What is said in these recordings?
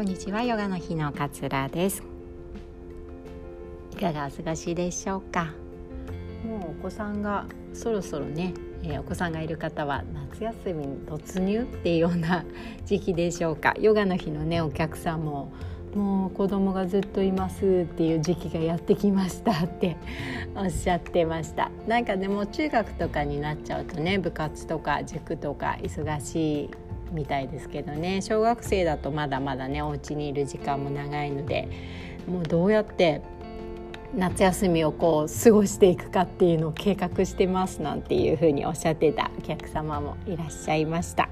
こんにちは。ヨガの日のかつらです。いかがお過ごしでしょうか？もうお子さんがそろそろね、えー、お子さんがいる方は夏休みに突入っていうような時期でしょうか？ヨガの日のねお客さんももう子供がずっといますっていう時期がやってきましたって おっしゃってました。なんかでも中学とかになっちゃうとね部活とか塾とか忙しいみたいですけどね小学生だとまだまだねお家にいる時間も長いのでもうどうやって夏休みをこう過ごしていくかっていうのを計画してますなんていうふうにおっしゃってたお客様もいらっしゃいました。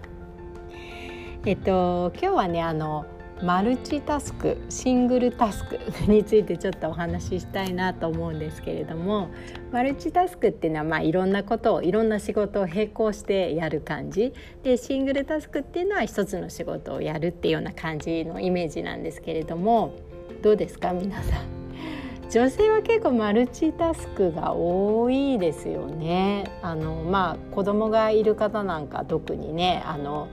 えっと今日はねあのマルチタスクシングルタスク についてちょっとお話ししたいなと思うんですけれどもマルチタスクっていうのはまあいろんなことをいろんな仕事を並行してやる感じ。でシングルタスクっていうのは一つの仕事をやるっていうような感じのイメージなんですけれどもどうですか皆さん？女性は結構マルチタスクが多いですよね。あのまあ子供がいる方なんか特にねあの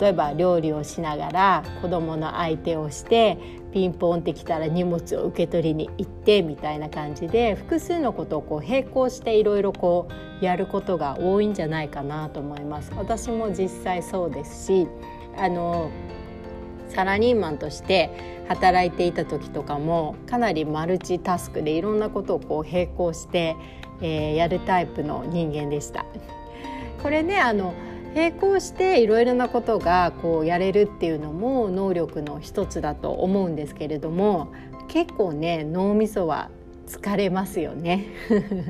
例えば料理をしながら子供の相手をしてピンポンってきたら荷物を受け取りに行ってみたいな感じで複数のことをこう並行していろいろこうやることが多いんじゃないかなと思います。私も実際そうですしあのサラリーマンとして働いていた時とかもかなりマルチタスクでいろんなことをこう並行して、えー、やるタイプの人間でした。これねあの並行していろいろなことがこうやれるっていうのも能力の一つだと思うんですけれども結構ね脳みそは疲れますよね。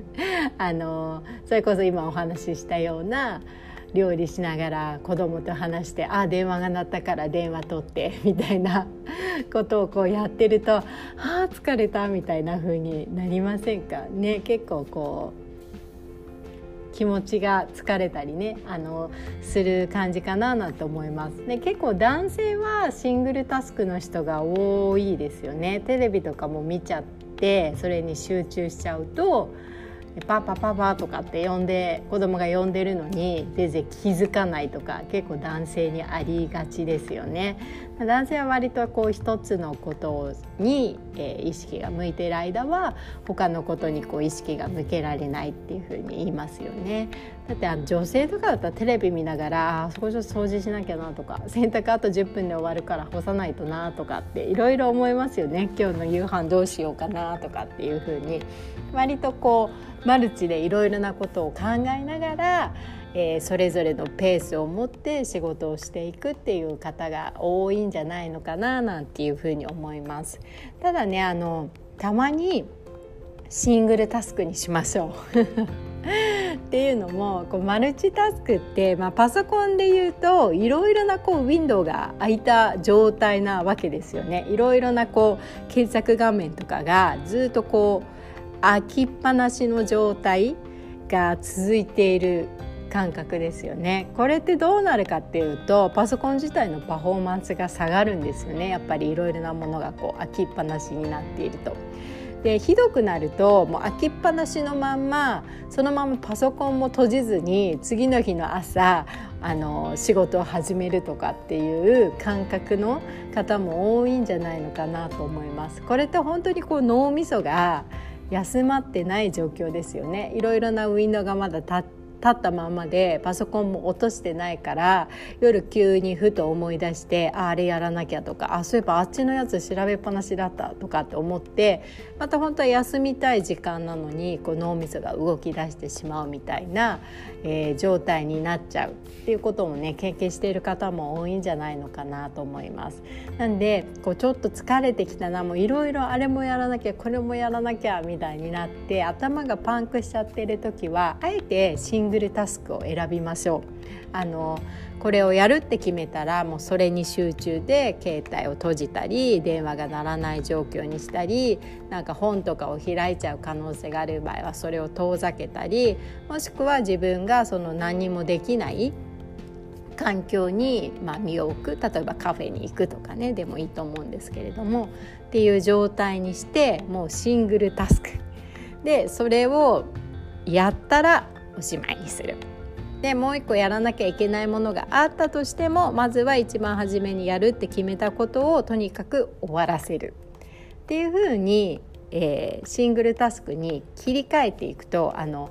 あのそれこそ今お話ししたような料理しながら子供と話して「あ電話が鳴ったから電話取って」みたいなことをこうやってると「あ疲れた」みたいな風になりませんか？ね結構こう気持ちが疲れたりねあのする感じかななんて思います。で結構男性はシングルタスクの人が多いですよね。テレビとかも見ちゃってそれに集中しちゃうとパパパパとかって呼んで子供が呼んでるのに全然気づかないとか結構男性にありがちですよね。男性は割とこう一つのことに、えー、意識が向いてる間は他のことにこう意識が向けられないっていうふうに言いますよね。だってあの女性とかだったらテレビ見ながらあそこちょっと掃除しなきゃなとか洗濯あと10分で終わるから干さないとなとかっていろいろ思いますよね。今日の夕飯どうしようかなとかっていうふうに。割とこうマルチでいろいろなことを考えながらえー、それぞれのペースを持って仕事をしていくっていう方が多いんじゃないのかななんていうふうに思います。ただねあのたまにシングルタスクにしましょう。っていうのもこうマルチタスクって、まあ、パソコンで言うといろいろなこうウィンドウが開いた状態なわけですよね。いろいろなこう検索画面とかがずっとこう開きっぱなしの状態が続いている感覚ですよねこれってどうなるかっていうとパソコン自体のパフォーマンスが下がるんですよねやっぱりいろいろなものがこう開きっぱなしになっていると。でひどくなるともう開きっぱなしのまんまそのままパソコンも閉じずに次の日の朝あの仕事を始めるとかっていう感覚の方も多いんじゃないのかなと思います。これって本当にこう脳みそが休まってない状況ですよねいろいろなウィンドウがまだ立って立ったままでパソコンも落としてないから夜急にふと思い出してああれやらなきゃとかあそういえばあっちのやつ調べっぱなしだったとかって思ってまた本当は休みたい時間なのにこう脳みそが動き出してしまうみたいな、えー、状態になっちゃうっていうこともね経験している方も多いんじゃないのかなと思います。なんでこうちょっと疲れてきたなもういろいろあれもやらなきゃこれもやらなきゃみたいになって頭がパンクしちゃってる時はあえてシングルタスクを選びましょう。あのこれをやるって決めたらもうそれに集中で携帯を閉じたり電話が鳴らない状況にしたりなんか本とかを開いちゃう可能性がある場合はそれを遠ざけたりもしくは自分がその何もできない環境に、ま、身を置く例えばカフェに行くとかねでもいいと思うんですけれどもっていう状態にしてもうシングルタスクでそれをやったらおしまいにするでもう一個やらなきゃいけないものがあったとしてもまずは一番初めにやるって決めたことをとにかく終わらせるっていうふうに、えー、シングルタスクに切り替えていくとあの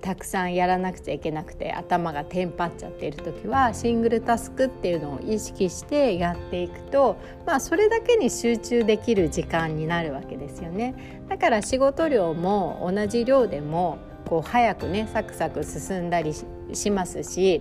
たくさんやらなくちゃいけなくて頭がテンパっちゃっている時はシングルタスクっていうのを意識してやっていくと、まあ、それだけに集中できる時間になるわけですよね。だから仕事量も同じ量でもこう早くねサクサク進んだりしますし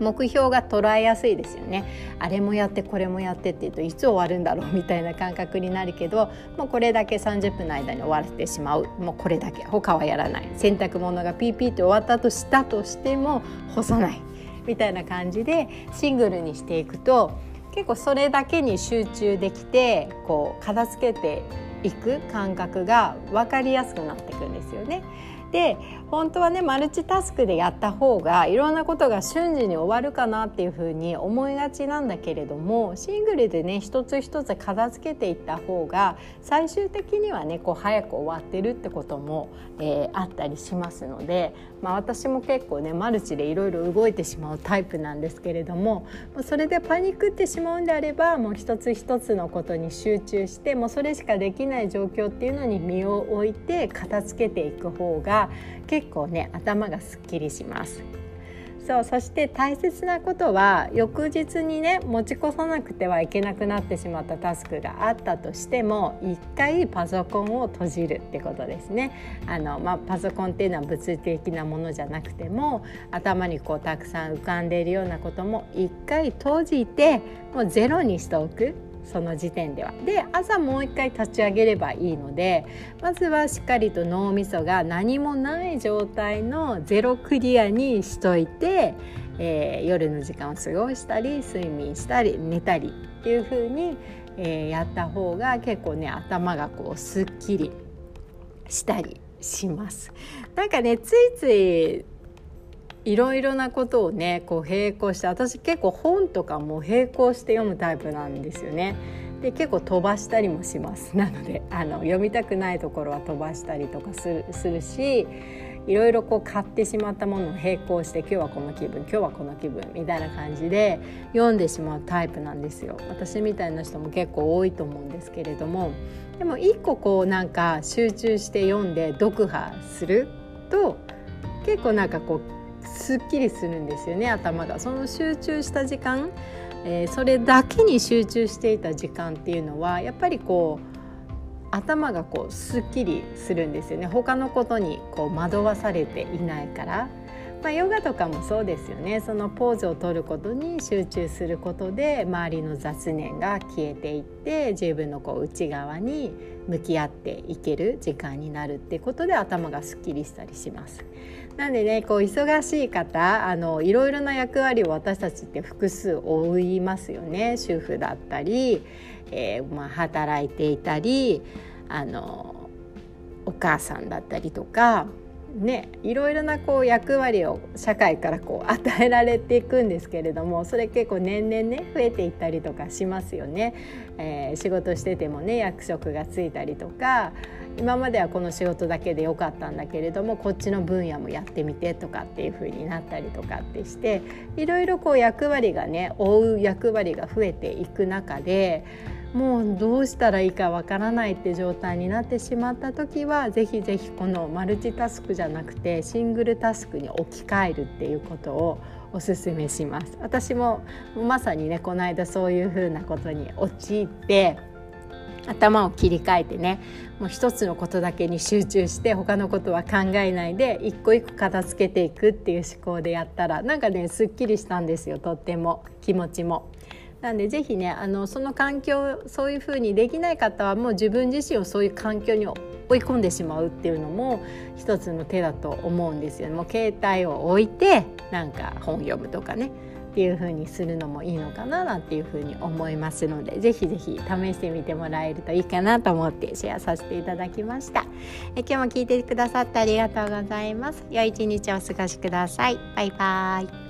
目標が捉えやすいですよね。あれもやってこれもやってって言うといつ終わるんだろうみたいな感覚になるけどもうこれだけ30分の間に終わらせてしまう。もうこれだけ。他はやらない。洗濯物がピーピーって終わったとしたとしても干さないみたいな感じでシングルにしていくと結構それだけに集中できてこう片付けていく感覚が分かりやすくなっていくんですよね。で本当はねマルチタスクでやった方がいろんなことが瞬時に終わるかなっていうふうに思いがちなんだけれどもシングルでね一つ一つ片付けていった方が最終的にはねこう早く終わってるってことも、えー、あったりしますので、まあ、私も結構ねマルチでいろいろ動いてしまうタイプなんですけれどもそれでパニックってしまうんであればもう一つ一つのことに集中してもうそれしかできない状況っていうのに身を置いて片付けていく方が結構ね頭がすっきりします。そうそして大切なことは翌日にね持ち越さなくてはいけなくなってしまったタスクがあったとしても一回パソコンを閉じるってことですね。あのまあ、パソコンっていうのは物理的なものじゃなくても頭にこうたくさん浮かんでいるようなことも一回閉じてもうゼロにしておくその時点では。で朝もう一回立ち上げればいいのでまずはしっかりと脳みそが何もない状態のゼロクリアにしといて、えー、夜の時間を過ごしたり睡眠したり寝たりっていう風に、えー、やった方が結構ね頭がこうすっきりしたりします。なんかねついついいろいろなことをねこう並行して私結構本とかも並行して読むタイプなんですよね。で結構飛ばしたりもします。なのであの読みたくないところは飛ばしたりとかするするしいろいろこう買ってしまったものを並行して今日はこの気分今日はこの気分みたいな感じで読んでしまうタイプなんですよ。私みたいな人も結構多いと思うんですけれども。でも一個こうなんか集中して読んで読破すると結構なんかこうすっきりするんですよね頭が。その集中した時間、えー、それだけに集中していた時間っていうのはやっぱりこう頭がこうすっきりするんですよね。他のことにこう惑わされていないから。まあ、ヨガとかもそうですよね。そのポーズを取ることに集中することで周りの雑念が消えていって自分のこう内側に向き合っていける時間になるっていうことで頭がすっきりしたりします。なんでねこう忙しい方あのいろいろな役割を私たちって複数負いますよね。主婦だったり、えー、まあ、働いていたりあのお母さんだったりとかね、いろいろなこう役割を社会からこう与えられていくんですけれどもそれ結構年々ね増えていったりとかしますよね、えー、仕事しててもね役職がついたりとか今まではこの仕事だけでよかったんだけれどもこっちの分野もやってみてとかっていう風になったりとかってしていろいろこう役割がね負う役割が増えていく中でもうどうしたらいいかわからないって状態になってしまった時はぜひぜひこのマルチタスクじゃなくてシングルタスクに置き換えるっていうことをおすすめします私もまさにねこの間そういうふうなことに陥って頭を切り替えてねもう一つのことだけに集中して他のことは考えないで一個一個片付けていくっていう思考でやったらなんかねすっきりしたんですよとっても気持ちも。なんでぜひねあのその環境そういうふうにできない方はもう自分自身をそういう環境に追い込んでしまうっていうのも一つの手だと思うんですよね。もう携帯を置いてなんか本読むとかねっていう風にするのもいいのかななんていう風に思いますのでぜひぜひ試してみてもらえるといいかなと思ってシェアさせていただきました。え今日も聞いてくださってありがとうございます。良い一日をお過ごしください。バイバイ。